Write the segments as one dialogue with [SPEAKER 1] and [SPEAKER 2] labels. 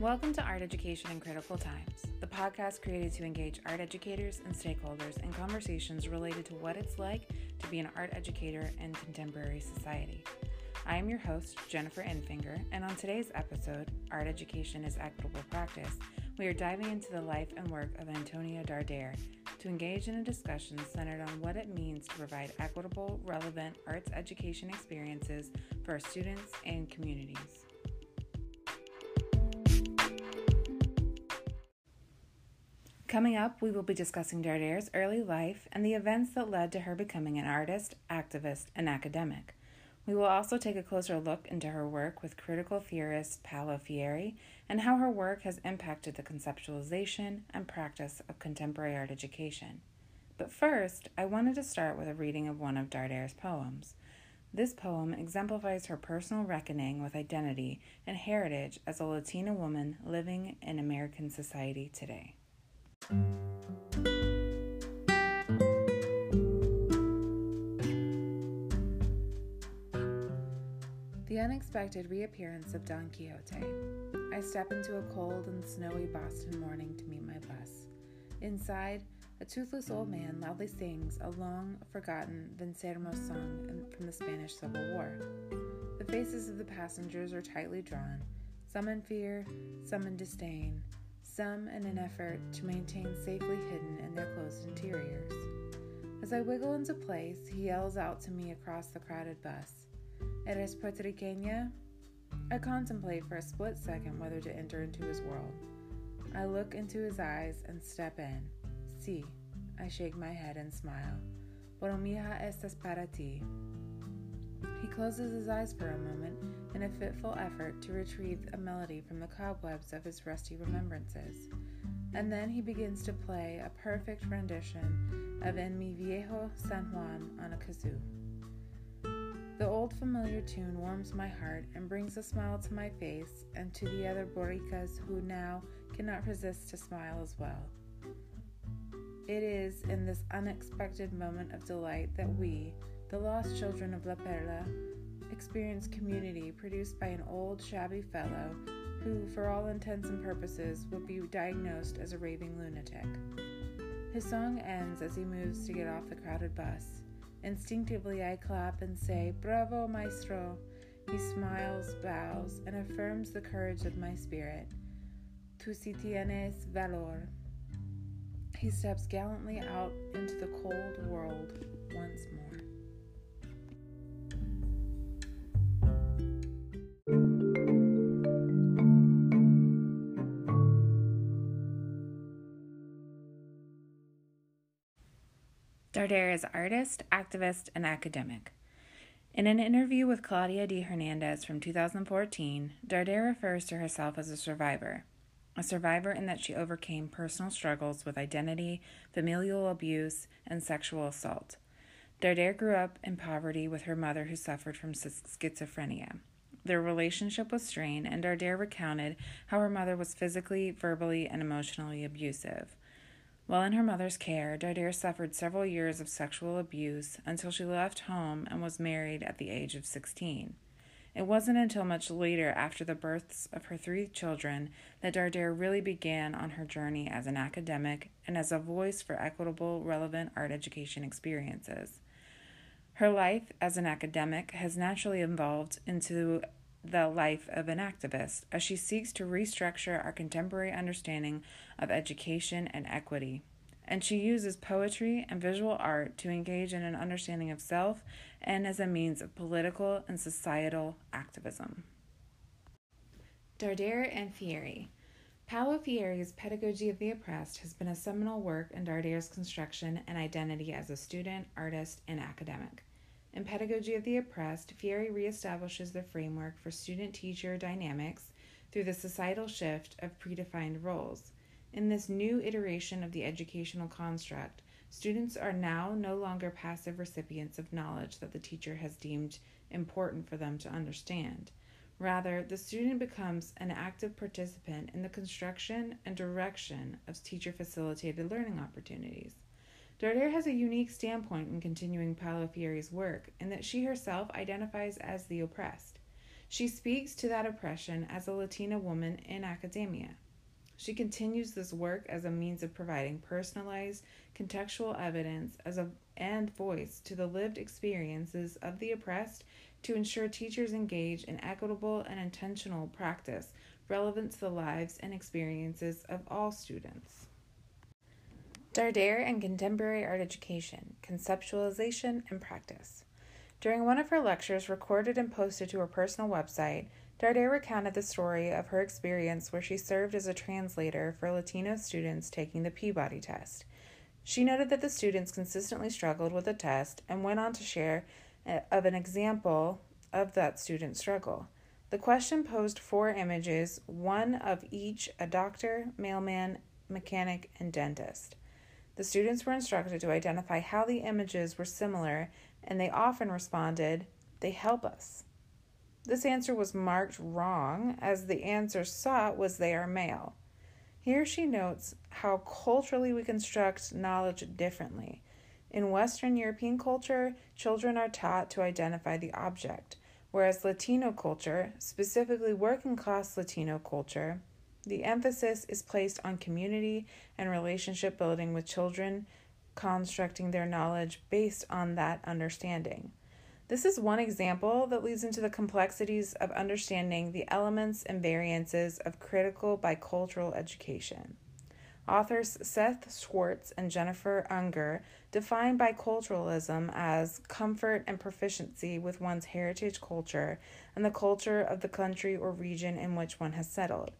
[SPEAKER 1] Welcome to Art Education in Critical Times, the podcast created to engage art educators and stakeholders in conversations related to what it's like to be an art educator in contemporary society. I am your host, Jennifer Enfinger, and on today's episode, Art Education is Equitable Practice, we are diving into the life and work of Antonia Darder to engage in a discussion centered on what it means to provide equitable, relevant arts education experiences for our students and communities. Coming up, we will be discussing Darder's early life and the events that led to her becoming an artist, activist, and academic. We will also take a closer look into her work with critical theorist Paulo Freire and how her work has impacted the conceptualization and practice of contemporary art education. But first, I wanted to start with a reading of one of Darder's poems. This poem exemplifies her personal reckoning with identity and heritage as a Latina woman living in American society today. The unexpected reappearance of Don Quixote. I step into a cold and snowy Boston morning to meet my bus. Inside, a toothless old man loudly sings a long forgotten Venceremos song from the Spanish Civil War. The faces of the passengers are tightly drawn, some in fear, some in disdain, some in an effort to maintain safely hidden in their closed interiors. As I wiggle into place, he yells out to me across the crowded bus Eres Puertorriqueña? I contemplate for a split second whether to enter into his world. I look into his eyes and step in. Si, I shake my head and smile. Pero mija, estas para ti. He closes his eyes for a moment in a fitful effort to retrieve a melody from the cobwebs of his rusty remembrances. And then he begins to play a perfect rendition of En mi viejo San Juan on a kazoo. The old familiar tune warms my heart and brings a smile to my face and to the other Boricuas who now cannot resist to smile as well. It is in this unexpected moment of delight that we, the lost children of La Perla, experience community produced by an old, shabby fellow who, for all intents and purposes, would be diagnosed as a raving lunatic. His song ends as he moves to get off the crowded bus. Instinctively, I clap and say, Bravo, maestro! He smiles, bows, and affirms the courage of my spirit. Tu si tienes valor. He steps gallantly out into the cold world once more. Darder is artist, activist, and academic. In an interview with Claudia D. Hernandez from 2014, Darder refers to herself as a survivor. A survivor in that she overcame personal struggles with identity, familial abuse, and sexual assault. Darder grew up in poverty with her mother who suffered from schizophrenia. Their relationship was strained, and Darder recounted how her mother was physically, verbally, and emotionally abusive. While in her mother's care, Darder suffered several years of sexual abuse until she left home and was married at the age of 16. It wasn't until much later, after the births of her three children, that Darder really began on her journey as an academic and as a voice for equitable, relevant art education experiences. Her life as an academic has naturally evolved into the life of an activist as she seeks to restructure our contemporary understanding of education and equity. And she uses poetry and visual art to engage in an understanding of self and as a means of political and societal activism. Darder and Freire. Paulo Freire's Pedagogy of the Oppressed has been a seminal work in Darder's construction and identity as a student, artist, and academic. In Pedagogy of the Oppressed, Freire reestablishes the framework for student teacher dynamics through the societal shift of predefined roles. In this new iteration of the educational construct, students are now no longer passive recipients of knowledge that the teacher has deemed important for them to understand. Rather, the student becomes an active participant in the construction and direction of teacher facilitated learning opportunities. Darder has a unique standpoint in continuing Paulo Freire's work in that she herself identifies as the oppressed. She speaks to that oppression as a Latina woman in academia. She continues this work as a means of providing personalized, contextual evidence as a, and voice to the lived experiences of the oppressed to ensure teachers engage in equitable and intentional practice relevant to the lives and experiences of all students. Darder and Contemporary Art Education Conceptualization and Practice. During one of her lectures, recorded and posted to her personal website, Darder recounted the story of her experience where she served as a translator for Latino students taking the Peabody test. She noted that the students consistently struggled with the test and went on to share uh, of an example of that student struggle. The question posed four images, one of each a doctor, mailman, mechanic, and dentist. The students were instructed to identify how the images were similar, and they often responded, They help us. This answer was marked wrong, as the answer sought was they are male. Here she notes how culturally we construct knowledge differently. In Western European culture, children are taught to identify the object, whereas Latino culture, specifically working class Latino culture, the emphasis is placed on community and relationship building with children, constructing their knowledge based on that understanding. This is one example that leads into the complexities of understanding the elements and variances of critical bicultural education. Authors Seth Schwartz and Jennifer Unger define biculturalism as comfort and proficiency with one's heritage culture and the culture of the country or region in which one has settled.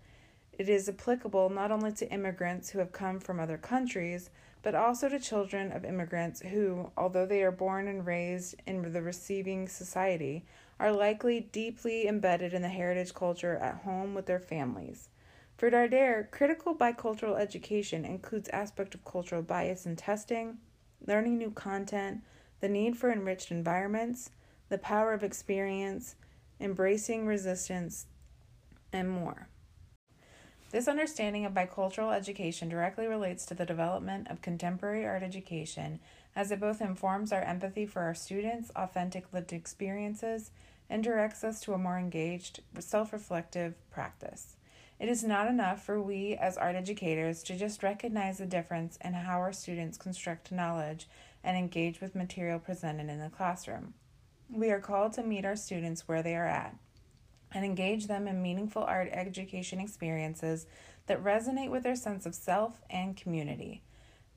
[SPEAKER 1] It is applicable not only to immigrants who have come from other countries, but also to children of immigrants who, although they are born and raised in the receiving society, are likely deeply embedded in the heritage culture at home with their families. For Darder, critical bicultural education includes aspect of cultural bias in testing, learning new content, the need for enriched environments, the power of experience, embracing resistance, and more. This understanding of bicultural education directly relates to the development of contemporary art education as it both informs our empathy for our students' authentic lived experiences and directs us to a more engaged, self reflective practice. It is not enough for we as art educators to just recognize the difference in how our students construct knowledge and engage with material presented in the classroom. We are called to meet our students where they are at and engage them in meaningful art education experiences that resonate with their sense of self and community.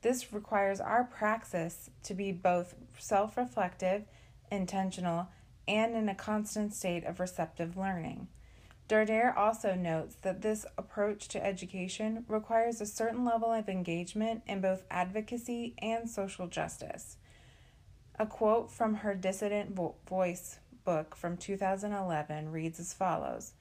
[SPEAKER 1] This requires our praxis to be both self reflective, intentional, and in a constant state of receptive learning. Darder also notes that this approach to education requires a certain level of engagement in both advocacy and social justice. A quote from her Dissident Vo- Voice book from 2011 reads as follows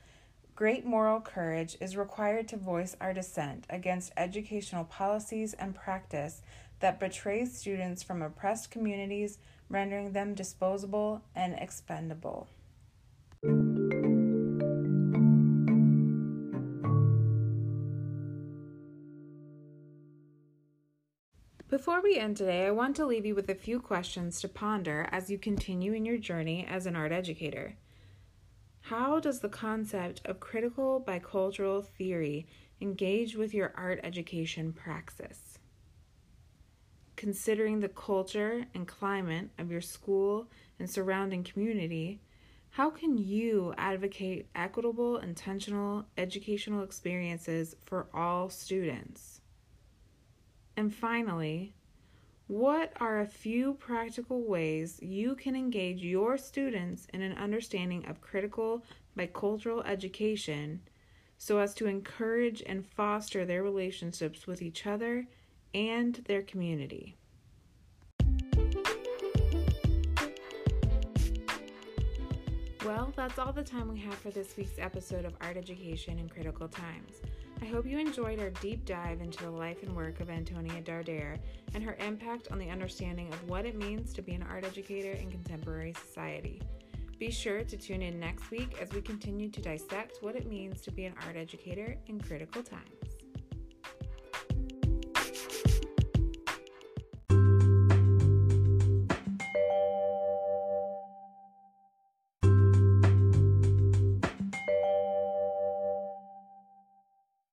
[SPEAKER 1] Great moral courage is required to voice our dissent against educational policies and practice that betrays students from oppressed communities, rendering them disposable and expendable. Before we end today, I want to leave you with a few questions to ponder as you continue in your journey as an art educator. How does the concept of critical bicultural theory engage with your art education praxis? Considering the culture and climate of your school and surrounding community, how can you advocate equitable, intentional educational experiences for all students? And finally, what are a few practical ways you can engage your students in an understanding of critical bicultural education so as to encourage and foster their relationships with each other and their community? Well, that's all the time we have for this week's episode of Art Education in Critical Times. I hope you enjoyed our deep dive into the life and work of Antonia Darder and her impact on the understanding of what it means to be an art educator in contemporary society. Be sure to tune in next week as we continue to dissect what it means to be an art educator in critical times.